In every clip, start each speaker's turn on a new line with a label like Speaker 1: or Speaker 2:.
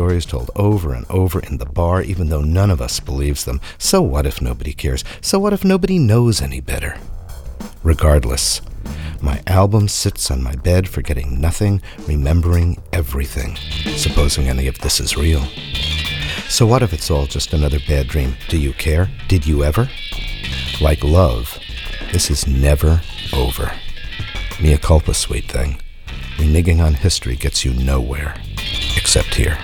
Speaker 1: Stories told over and over in the bar, even though none of us believes them. So what if nobody cares? So what if nobody knows any better? Regardless, my album sits on my bed, forgetting nothing, remembering everything, supposing any of this is real. So what if it's all just another bad dream? Do you care? Did you ever? Like love, this is never over. Mea culpa, sweet thing. Reneging on history gets you nowhere, except here.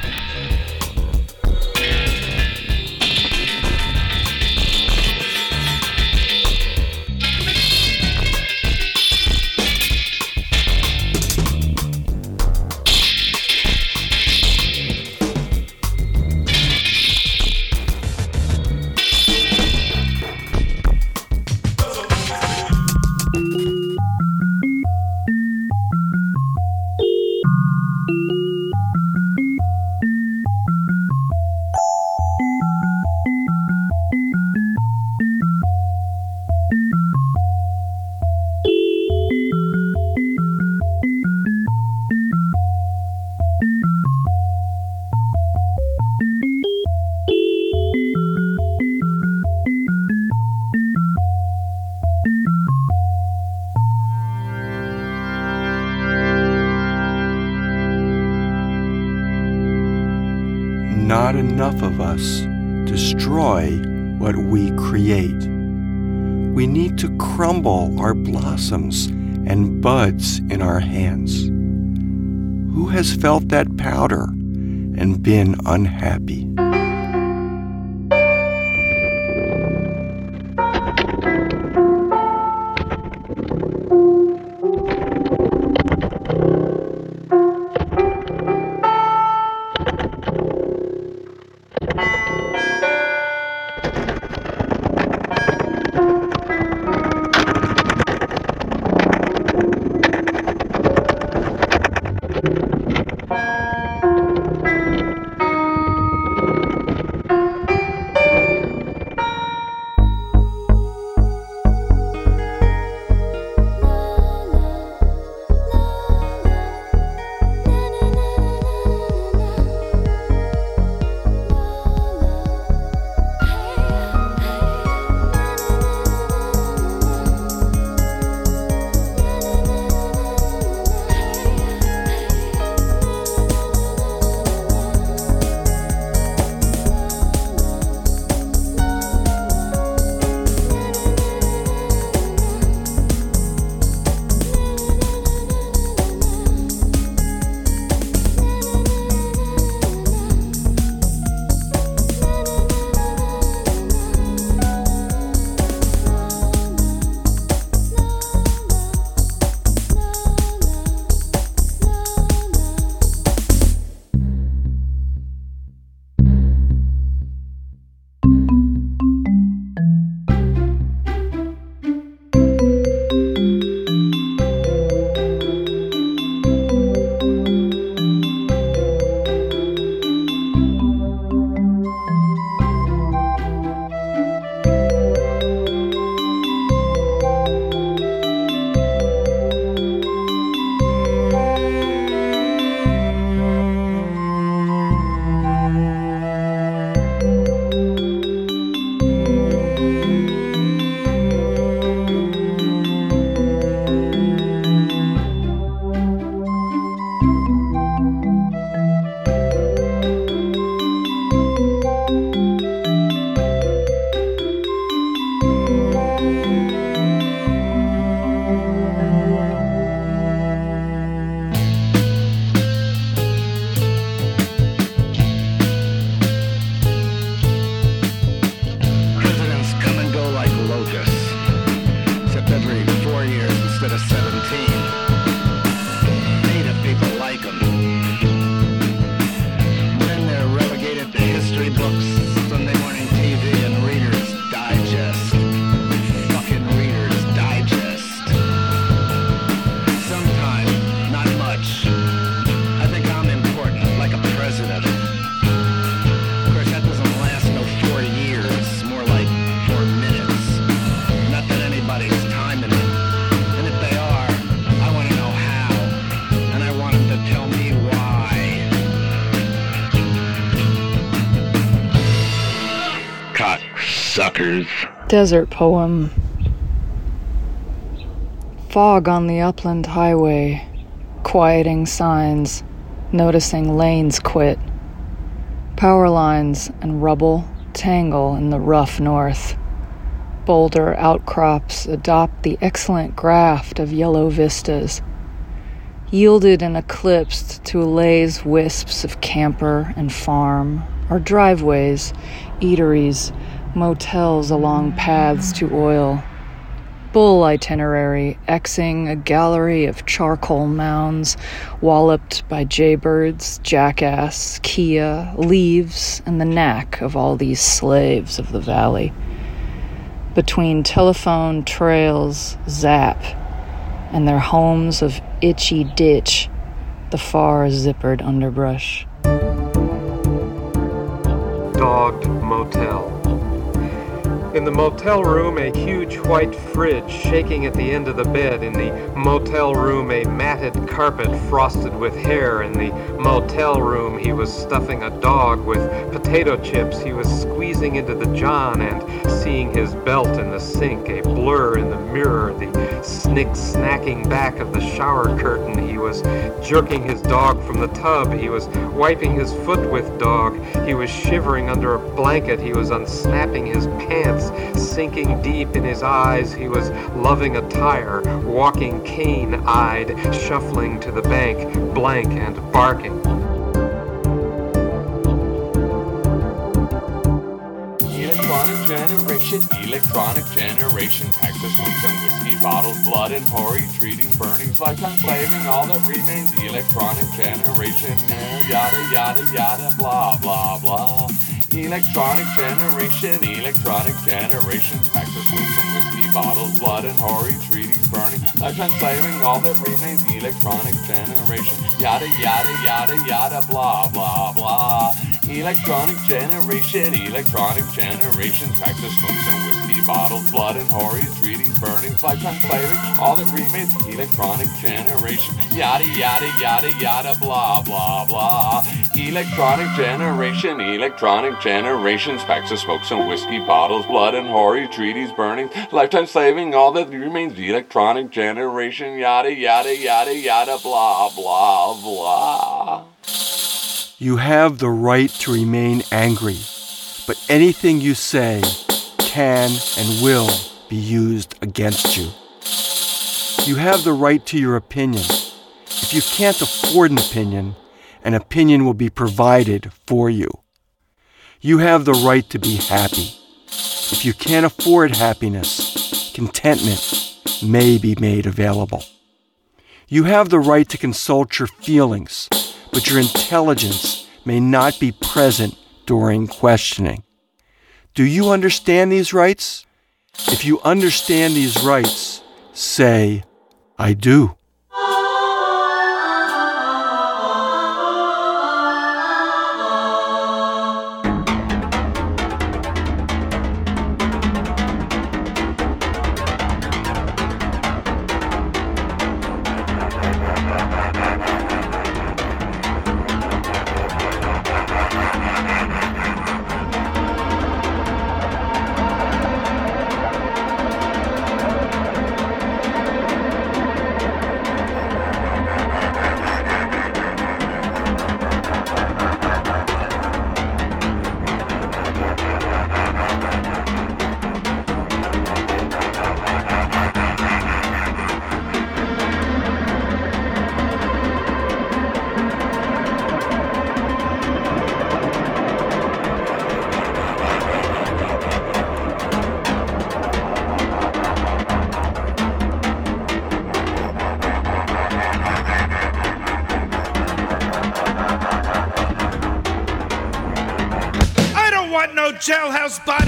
Speaker 2: Blossoms and buds in our hands. Who has felt that powder and been unhappy?
Speaker 3: Desert poem. Fog on the upland highway, quieting signs, noticing lanes quit. Power lines and rubble tangle in the rough north. Boulder outcrops adopt the excellent graft of yellow vistas, yielded and eclipsed to laze wisps of camper and farm, or driveways, eateries, motels along paths to oil. Bull itinerary, Xing a gallery of charcoal mounds, walloped by jaybirds, jackass, Kia, leaves, and the knack of all these slaves of the valley. Between telephone trails, zap, and their homes of itchy ditch, the far zippered underbrush.
Speaker 4: Dogged Motel. In the motel room, a huge white fridge shaking at the end of the bed. In the motel room, a matted carpet frosted with hair. In the motel room, he was stuffing a dog with potato chips. He was squeezing into the John and seeing his belt in the sink, a blur in the mirror, the snick snacking back of the shower curtain. He was jerking his dog from the tub. He was wiping his foot with dog. He was shivering under a blanket. He was unsnapping his pants sinking deep in his eyes. He was loving a tire, walking cane eyed, shuffling to the bank, blank and barking.
Speaker 5: Electronic generation, electronic generation, of smokes and whiskey bottles, blood and hoary, treating burnings, lifetime slaving, all that remains. Electronic generation, yada yada yada, blah blah blah. Electronic generation, electronic generation, of smokes whiskey bottles, blood and hoary, treaties burning, lifetime slaving, all that remains. Electronic generation, yada yada yada yada, blah blah blah. Electronic generation, electronic generation, of smokes whiskey bottles, blood and hoary, treaties burning, lifetime slaving, all that remains. Electronic generation, yada yada yada yada, blah blah blah. Electronic generation, electronic generation, packs of smokes and whiskey bottles, blood and hoary, treaties burning, lifetime slaving, all that remains. Electronic generation, yada yada yada yada, blah blah blah.
Speaker 2: You have the right to remain angry, but anything you say can and will be used against you. You have the right to your opinion. If you can't afford an opinion, an opinion will be provided for you. You have the right to be happy. If you can't afford happiness, contentment may be made available. You have the right to consult your feelings, but your intelligence may not be present during questioning. Do you understand these rights? If you understand these rights, say, I do.
Speaker 6: Jailhouse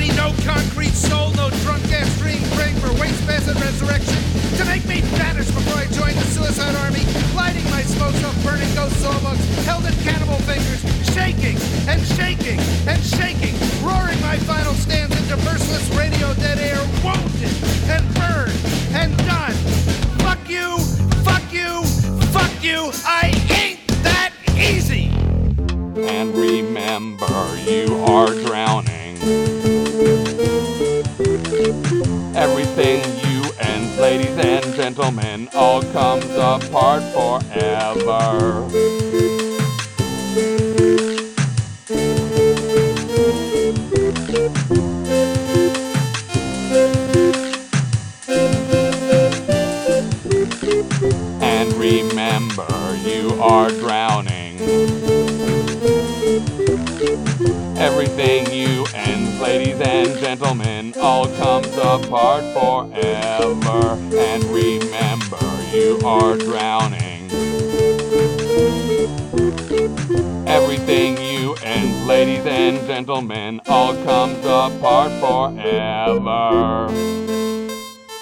Speaker 6: you
Speaker 5: ends, ladies and gentlemen, all comes apart forever.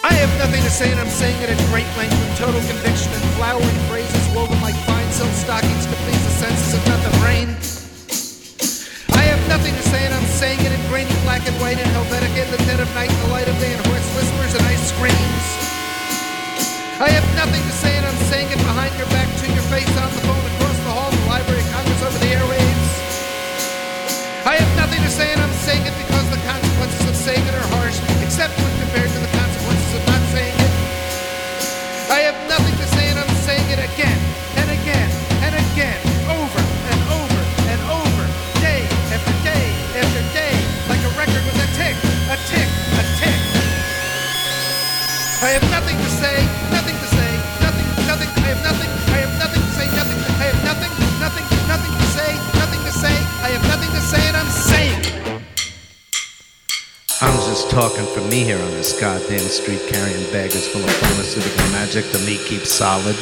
Speaker 6: I have nothing to say, and I'm saying it at great length with total conviction and flowering phrases woven like fine silk stockings to please the senses of not the brain. I have nothing to say, and I'm saying it in grainy black and white and Helvetica in the dead of night, the light of day, and hoarse whispers and ice screams. I have nothing to say, and I'm saying it behind your back, to your face, on the phone, across the hall, the Library of Congress, over the airwaves. I have nothing to say, and I'm saying it because the consequences of saying it are harsh, except when compared to the
Speaker 7: just talking for me here on this goddamn street carrying baggage full of pharmaceutical magic to me keep solid.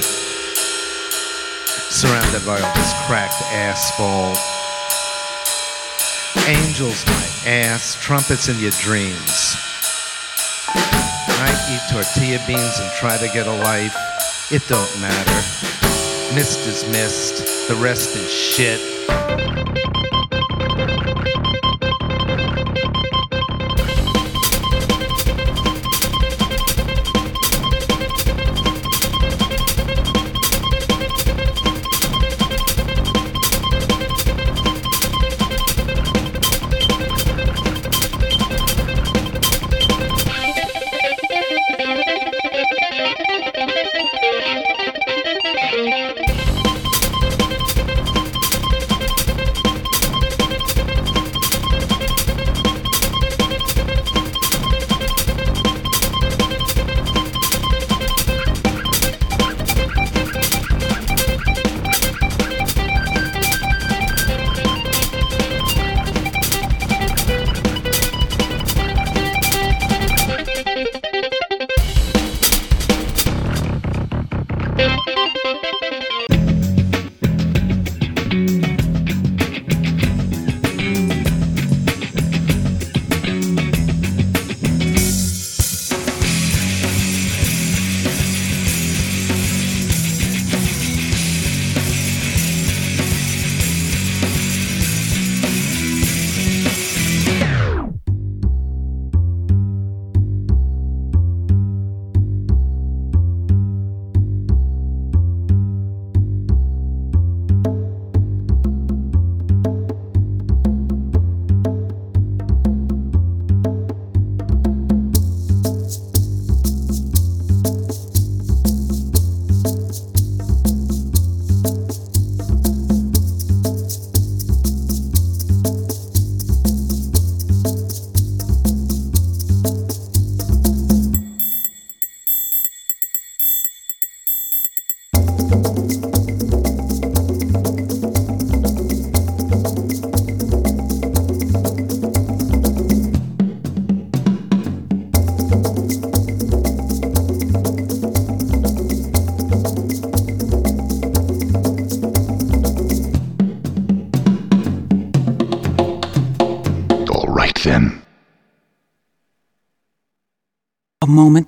Speaker 7: Surrounded by all this cracked asphalt. Angels, my ass, trumpets in your dreams. I eat tortilla beans and try to get a life. It don't matter. Mist is mist, the rest is shit.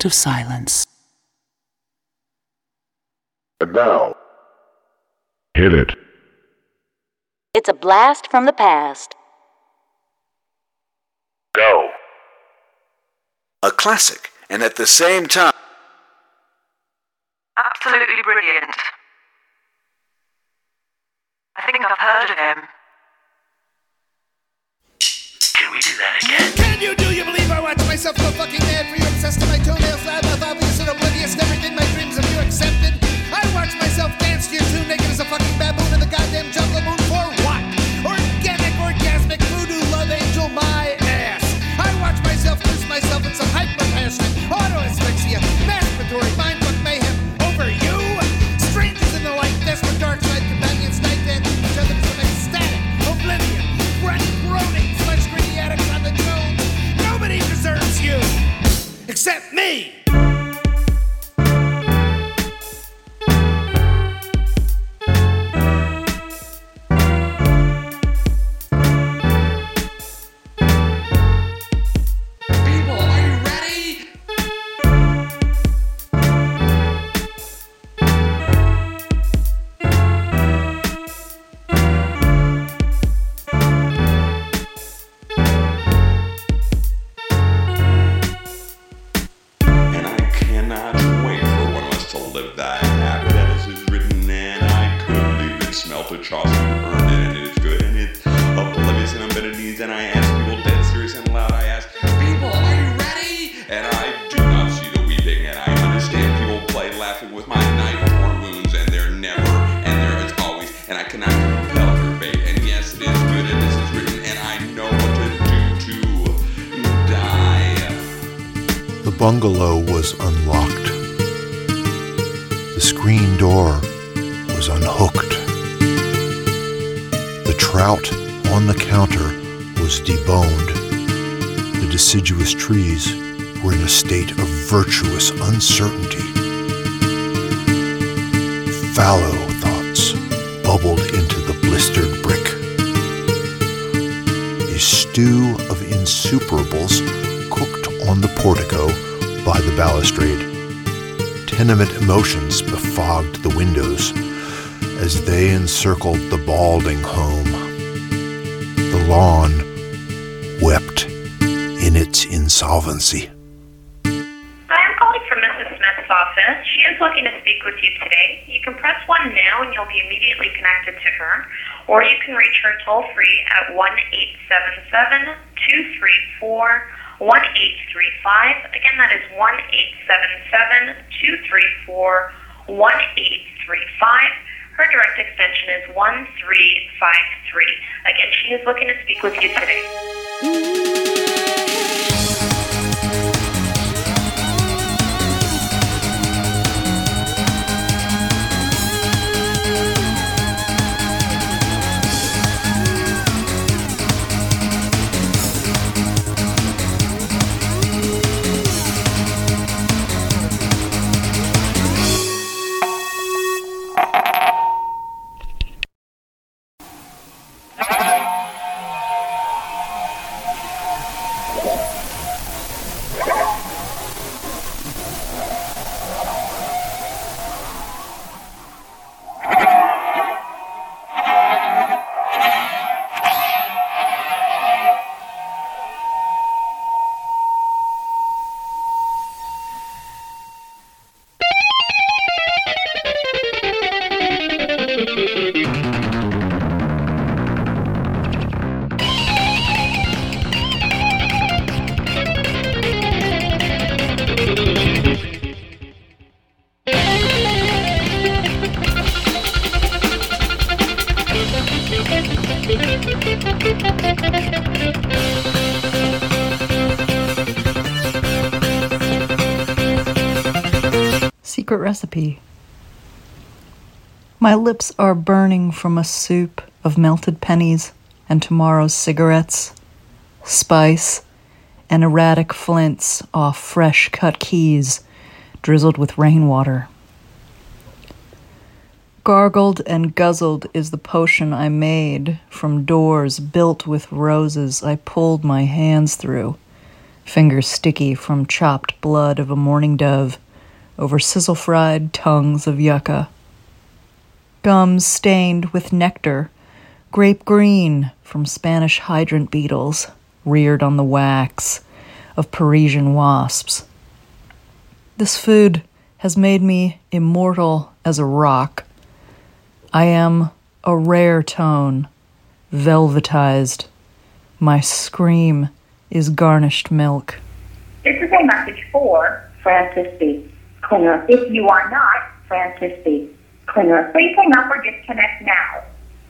Speaker 8: Of silence.
Speaker 9: And now, hit it.
Speaker 10: It's a blast from the past.
Speaker 9: Go.
Speaker 11: A classic, and at the same time,
Speaker 12: Absolutely brilliant. I think I've heard of him.
Speaker 6: Myself go fucking for you obsessed to my toenails, loud mouth, obvious and oblivious, never did my
Speaker 13: and loud, I ask, people, are you ready? And I do not see the weeping, and I understand people play laughing with my knife or wounds, and they're never, and there is always, and I cannot compel her fate. And yes, it is good, and this is written, and I know what to do to die.
Speaker 14: The bungalow was unlocked. The screen door was unhooked. The trout on the counter was deboned. Deciduous trees were in a state of virtuous uncertainty. Fallow thoughts bubbled into the blistered brick. A stew of insuperables cooked on the portico by the balustrade. Tenement emotions befogged the windows as they encircled the balding home. The lawn insolvency.
Speaker 15: I am calling from Mrs. Smith's office. She is looking to speak with you today. You can press 1 now and you'll be immediately connected to her, or you can reach her toll free at 1 877 234 1835. Again, that is 1 877 234 1835. Her direct extension is 1353. Again, she is looking to speak with you today.
Speaker 3: Secret recipe. My lips are burning from a soup of melted pennies and tomorrow's cigarettes, spice, and erratic flints off fresh cut keys drizzled with rainwater. Gargled and guzzled is the potion I made from doors built with roses I pulled my hands through, fingers sticky from chopped blood of a mourning dove over sizzle fried tongues of yucca. Gums stained with nectar, grape green from Spanish hydrant beetles reared on the wax of Parisian wasps. This food has made me immortal as a rock. I am a rare tone, velvetized. My scream is garnished milk.
Speaker 16: This is a message for Francis B. Clinger. If you are not Francis B. Clinger, please hang up or disconnect now.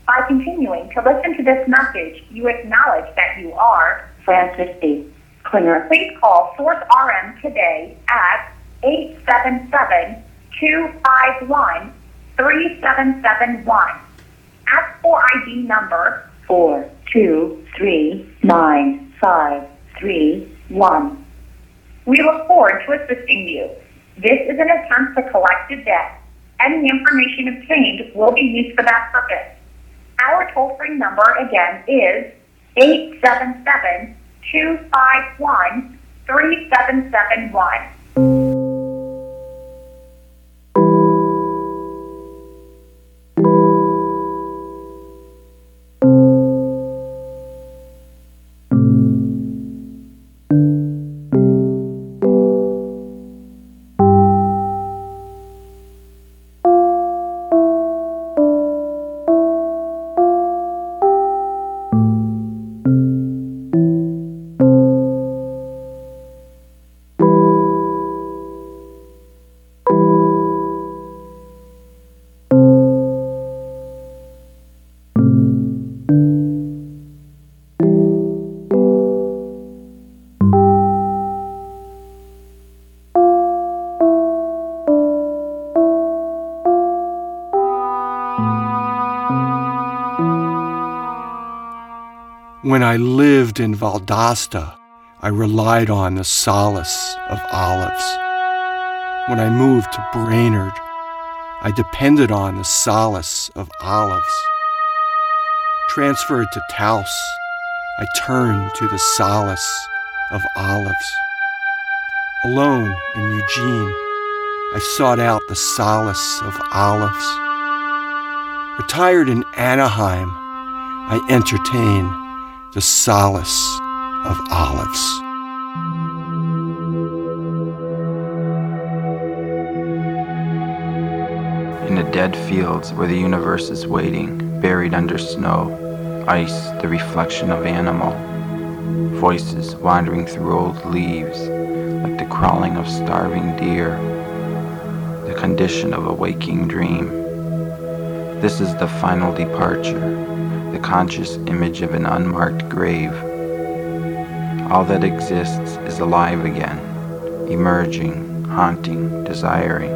Speaker 16: By continuing to listen to this message, you acknowledge that you are Francis B. Clinger. Please call Source RM today at 877-251-3771. Ask for ID number 4239531. We look forward to assisting you. This is an attempt to collect a debt. Any information obtained will be used for that purpose. Our toll-free number again is 877-251-3771.
Speaker 2: Lived in Valdosta, I relied on the solace of olives. When I moved to Brainerd, I depended on the solace of olives. Transferred to Taos, I turned to the solace of olives. Alone in Eugene, I sought out the solace of olives. Retired in Anaheim, I entertain the solace of olives.
Speaker 17: In the dead fields where the universe is waiting, buried under snow, ice, the reflection of animal, voices wandering through old leaves, like the crawling of starving deer, the condition of a waking dream. This is the final departure, the conscious image of an unmarked grave. All that exists is alive again, emerging, haunting, desiring,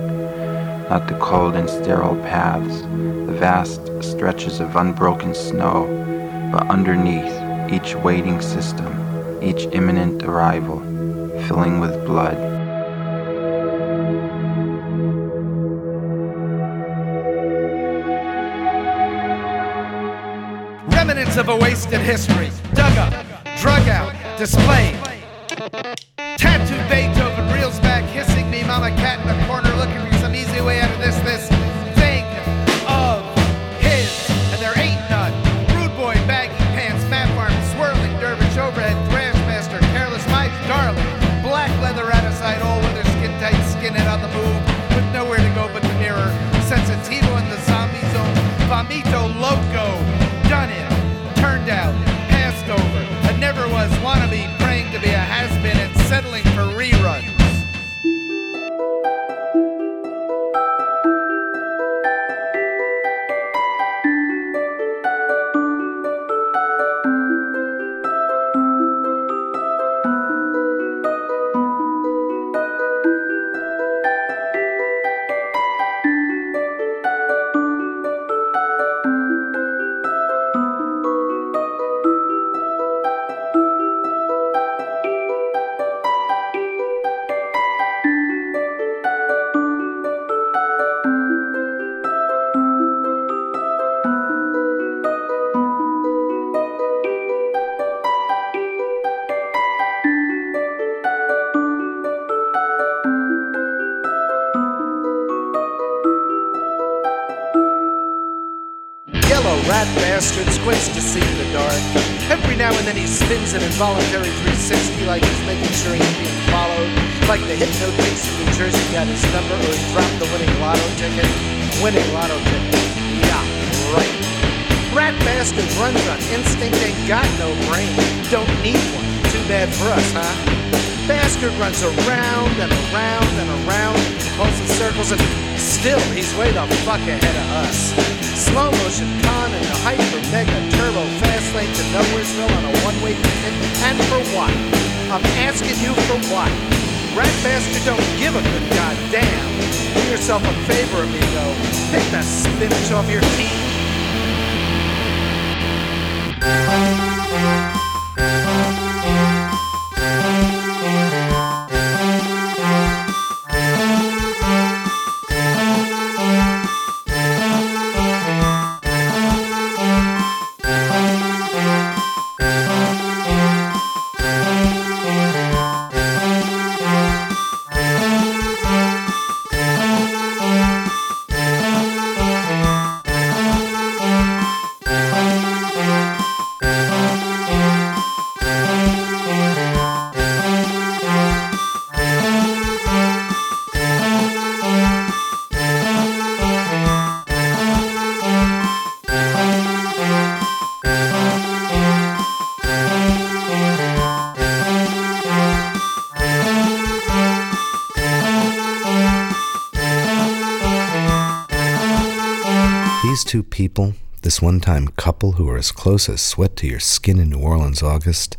Speaker 17: not the cold and sterile paths, the vast stretches of unbroken snow, but underneath each waiting system, each imminent arrival, filling with blood.
Speaker 6: Remnants of a wasted history, dug up, drug out, displayed. Tattooed Beethoven reels back, hissing me, mama cat in the corner, looking for some easy way out of this, this Rat bastard squints to see in the dark. Every now and then he spins an involuntary 360 like he's making sure he's being followed. Like the hypnotics in New Jersey got his number or he dropped the winning lotto ticket. Winning lotto ticket. Yeah, right. Rat bastard runs on instinct, ain't got no brain. Don't need one. Too bad for us, huh? Bastard runs around and around and around in compulsive circles and still he's way the fuck ahead of us. Slow motion con and the hyper mega turbo fast lane to Nowheresville on a one-way ticket. And for what? I'm asking you for what? Rat bastard don't give a good goddamn. Do yourself a favor, amigo. Pick that spinach off your teeth.
Speaker 1: Two people, this one time couple who are as close as sweat to your skin in New Orleans August,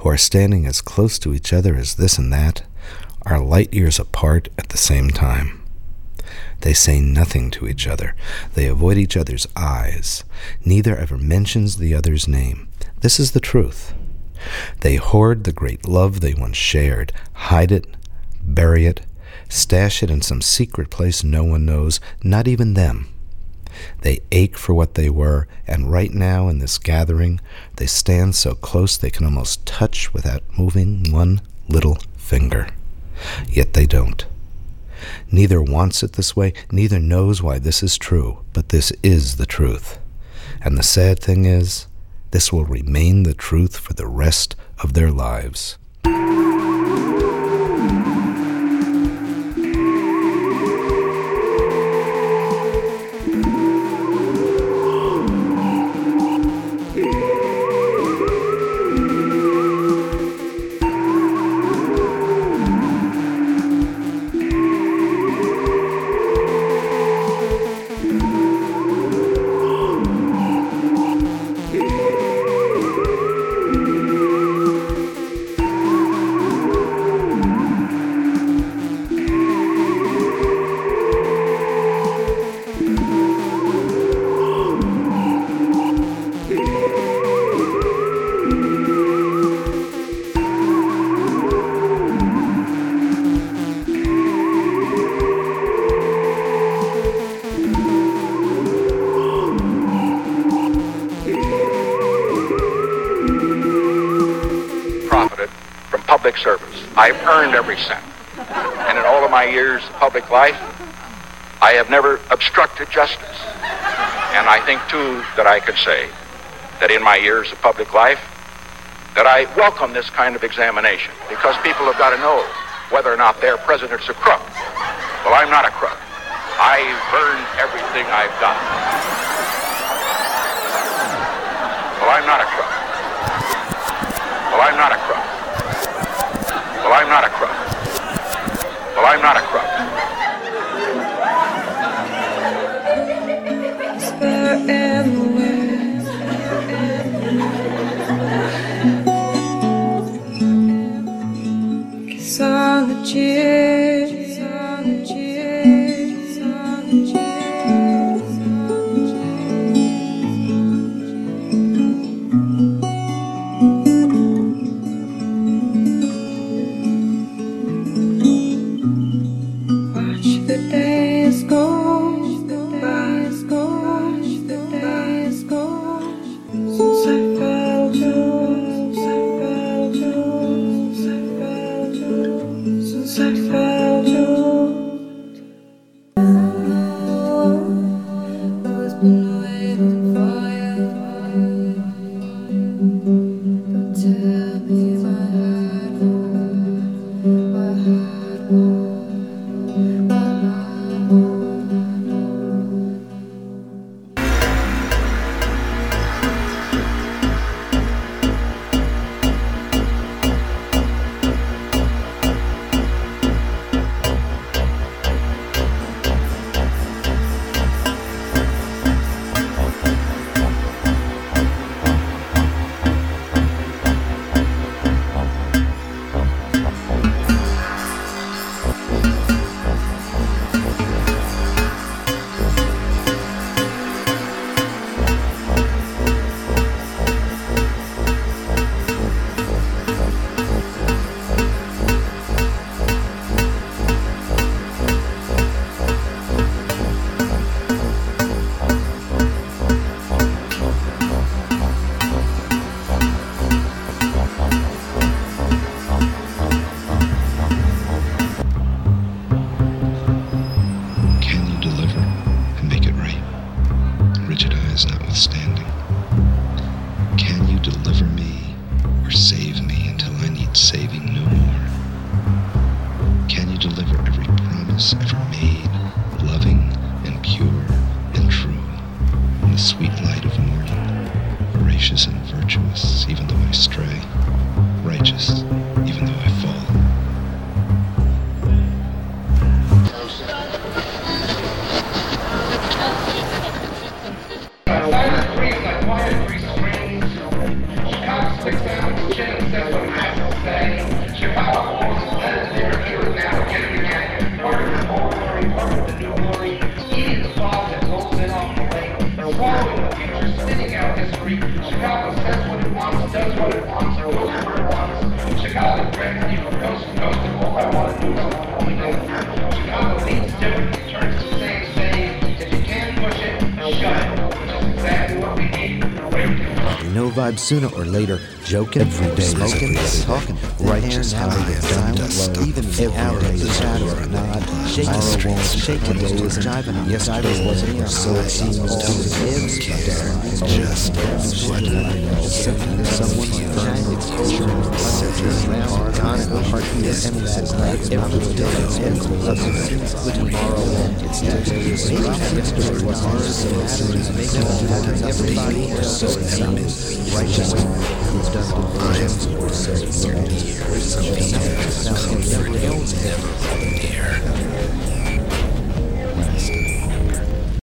Speaker 1: who are standing as close to each other as this and that, are light years apart at the same time. They say nothing to each other. They avoid each other's eyes. Neither ever mentions the other's name. This is the truth. They hoard the great love they once shared, hide it, bury it, stash it in some secret place no one knows, not even them. They ache for what they were, and right now in this gathering, they stand so close they can almost touch without moving one little finger. Yet they don't. Neither wants it this way, neither knows why this is true, but this is the truth. And the sad thing is, this will remain the truth for the rest of their lives.
Speaker 18: I've earned every cent. And in all of my years of public life, I have never obstructed justice. And I think, too, that I could say that in my years of public life, that I welcome this kind of examination because people have got to know whether or not their president's a crook. Well, I'm not a crook. I've earned everything I've done.
Speaker 1: Vibe sooner or later. Joking every day, smoking, talking, righteous high and down low. Even every day is shadow or nod. Shaking streets, shaking ways, and jiving yesterday wasn't here, so it seems to live down. Just what someone shining culture and pleasure around on and heart yes, and night every day ends with tomorrow it's today is yesterday was ours so matters making everybody so excited righteous who's done divisions for so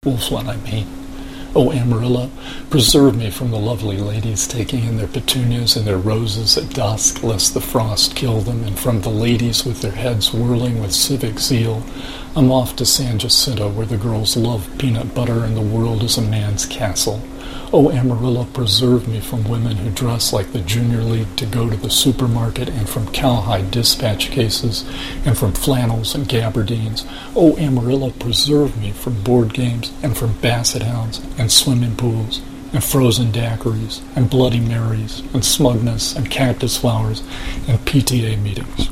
Speaker 19: Wolf's what I mean. Oh, Amarillo, preserve me from the lovely ladies taking in their petunias and their roses at dusk, lest the frost kill them, and from the ladies with their heads whirling with civic zeal. I'm off to San Jacinto, where the girls love peanut butter and the world is a man's castle. Oh, Amarillo, preserve me from women who dress like the Junior League to go to the supermarket, and from cowhide dispatch cases, and from flannels and gabardines. Oh, Amarillo, preserve me from board games, and from basset hounds, and swimming pools, and frozen daiquiris, and Bloody Marys, and smugness, and cactus flowers, and PTA meetings.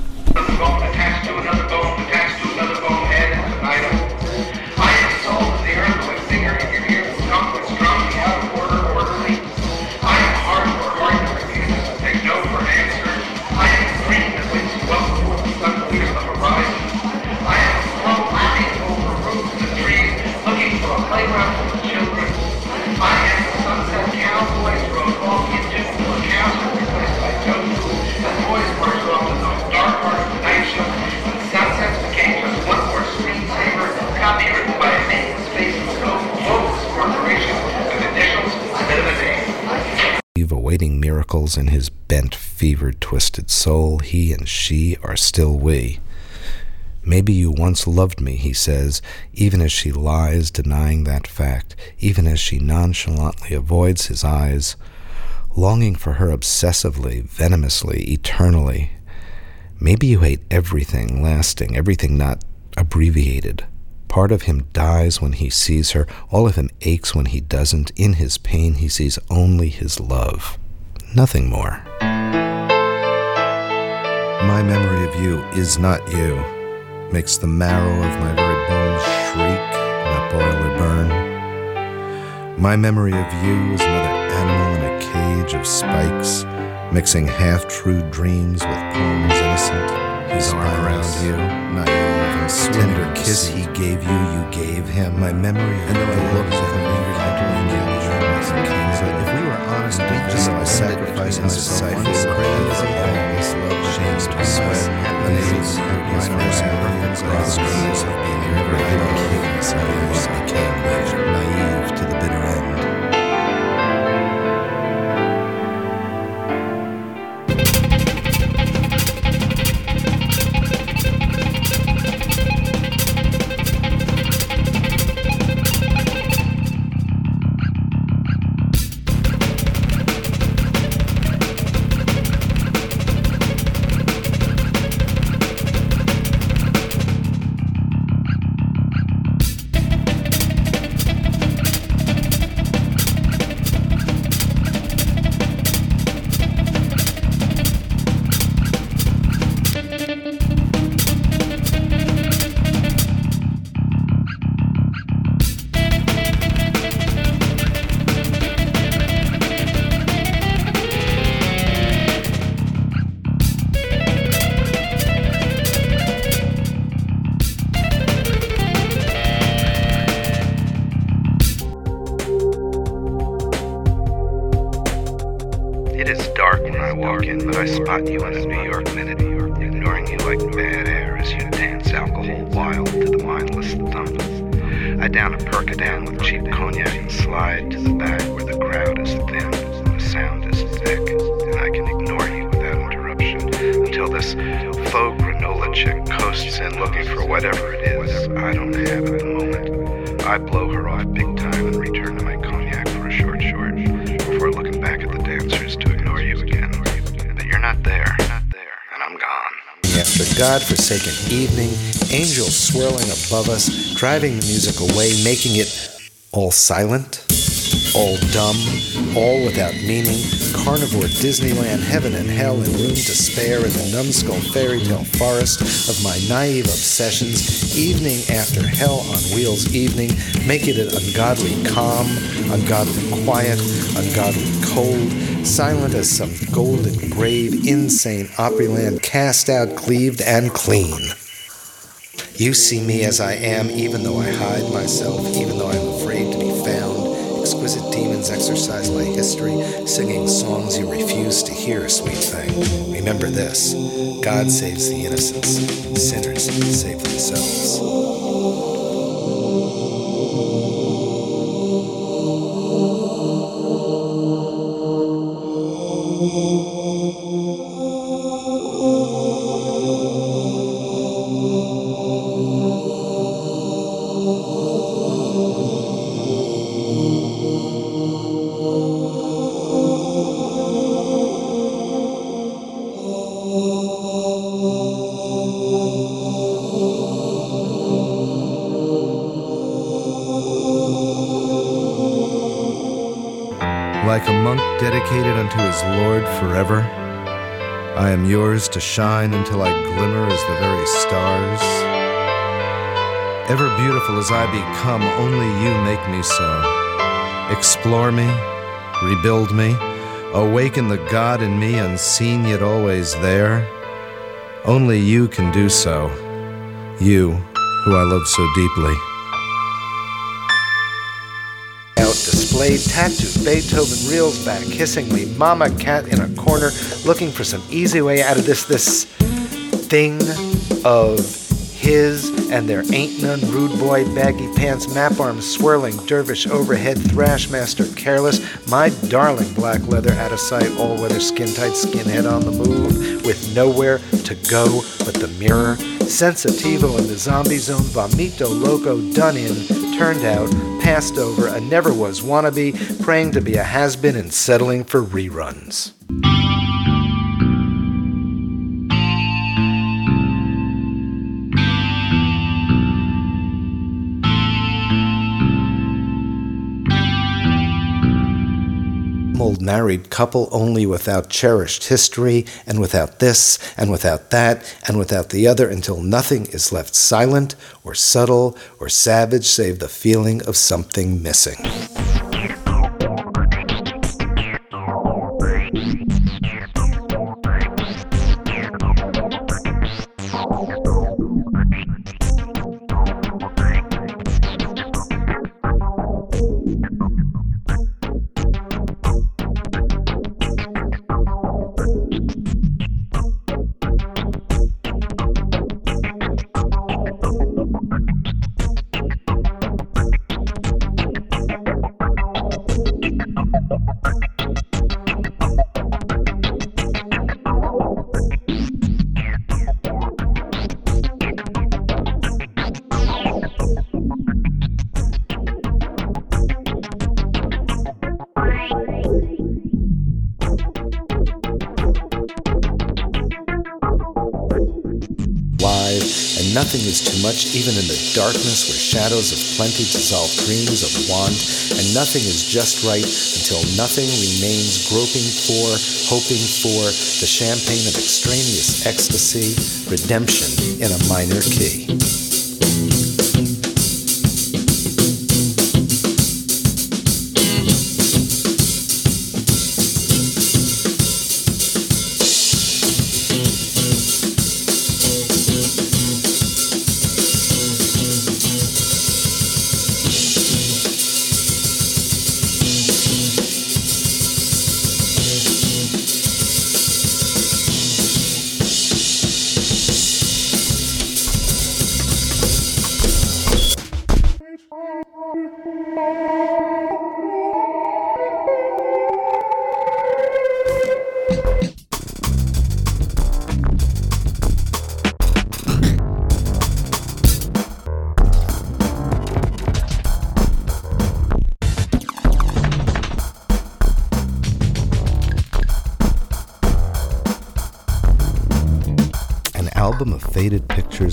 Speaker 1: Awaiting miracles in his bent, fevered, twisted soul, he and she are still we. Maybe you once loved me, he says, even as she lies denying that fact, even as she nonchalantly avoids his eyes, longing for her obsessively, venomously, eternally. Maybe you hate everything lasting, everything not abbreviated. Part of him dies when he sees her, all of him aches when he doesn't. In his pain, he sees only his love, nothing more. My memory of you is not you, makes the marrow of my very bones shriek, not boil or burn. My memory of you is another animal in a cage of spikes, mixing half true dreams with poems innocent. His arm around you, naive and tender kiss he gave you, you gave him. My memory, and though I looked at him eagerly to engage, but if we were honest, just I myself crazy all this love shames to sweat, unable to my perfect cross dreams of being hidden kings, I became naive to the bitter end. God-forsaken evening, angels swirling above us, driving the music away, making it all silent.
Speaker 7: all dumb, all without meaning, carnivore Disneyland, heaven and hell, and room to spare in the numbskull fairy tale forest of my naive obsessions, evening after hell on wheels evening, make it an ungodly calm, ungodly quiet, ungodly cold, silent as some golden grave, insane Opryland, cast out, cleaved, and clean. You see me as I am, even though I hide myself, even though I'm afraid to be found. Exquisite demons exercise my history, singing songs you refuse to hear, sweet thing. Remember this God saves the innocents, sinners save themselves. Yours to shine until I glimmer as the very stars. Ever beautiful as I become, only you make me so. Explore me, rebuild me, awaken the God in me unseen yet always there. Only you can do so, you who I love so deeply. Displayed, tattooed Beethoven reels back hissingly, mama cat in a corner looking for some easy way out of this this thing of his. And there ain't none rude boy baggy pants map arms swirling dervish overhead thrashmaster careless. My darling black leather out of sight all weather skin tight skinhead on the move with nowhere to go but the mirror. Sensitivo in the zombie zone vomito loco done in turned out passed over a never was wannabe praying to be a has-been and settling for reruns old married couple only without cherished history, and without this, and without that, and without the other, until nothing is left silent, or subtle, or savage, save the feeling of something missing. Nothing is too much, even in the darkness where shadows of plenty dissolve dreams of want, and nothing is just right until nothing remains groping for, hoping for the champagne of extraneous ecstasy, redemption in a minor key.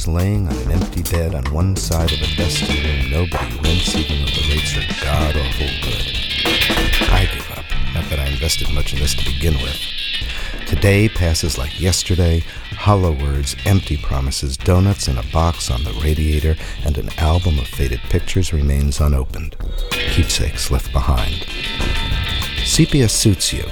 Speaker 7: Laying on an empty bed on one side of a dusty room. Nobody rents, even though the rates are god awful good.
Speaker 1: I give up. Not that I invested much in this to begin with. Today passes like yesterday, hollow words, empty promises, donuts in a box on the radiator, and an album of faded pictures remains unopened. Keepsakes left behind. Sepia suits you.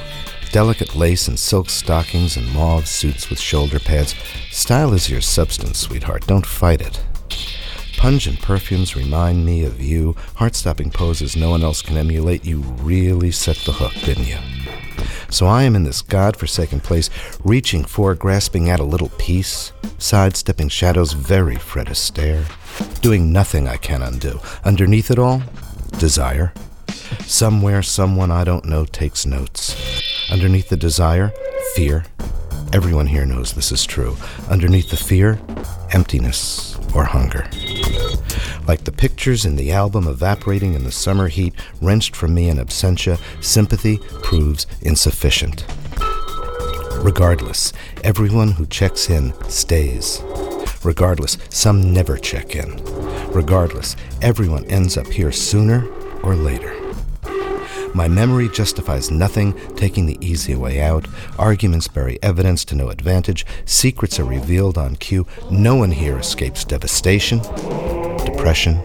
Speaker 1: Delicate lace and silk stockings and mauve suits with shoulder pads. Style is your substance, sweetheart. Don't fight it. Pungent perfumes remind me of you. Heart stopping poses no one else can emulate. You really set the hook, didn't you? So I am in this god-forsaken place, reaching for, grasping at a little peace, sidestepping shadows very Fred Astaire, doing nothing I can undo. Underneath it all, desire. Somewhere, someone I don't know takes notes. Underneath the desire, fear. Everyone here knows this is true. Underneath the fear, emptiness or hunger. Like the pictures in the album evaporating in the summer heat, wrenched from me in absentia, sympathy proves insufficient. Regardless, everyone who checks in stays. Regardless, some never check in. Regardless, everyone ends up here sooner or later. My memory justifies nothing, taking the easy way out. Arguments bury evidence to no advantage. Secrets are revealed on cue. No one here escapes devastation, depression,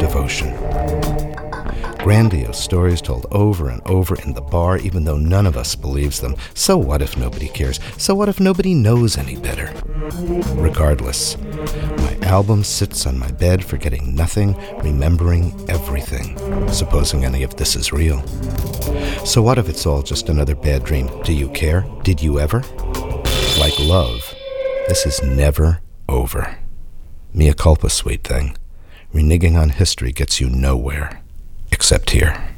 Speaker 1: devotion. Grandiose stories told over and over in the bar, even though none of us believes them. So what if nobody cares? So what if nobody knows any better? Regardless, album sits on my bed, forgetting nothing, remembering everything, supposing any of this is real. So what if it's all just another bad dream? Do you care? Did you ever? Like love, this is never over. Mea culpa, sweet thing. Reneging on history gets you nowhere, except here.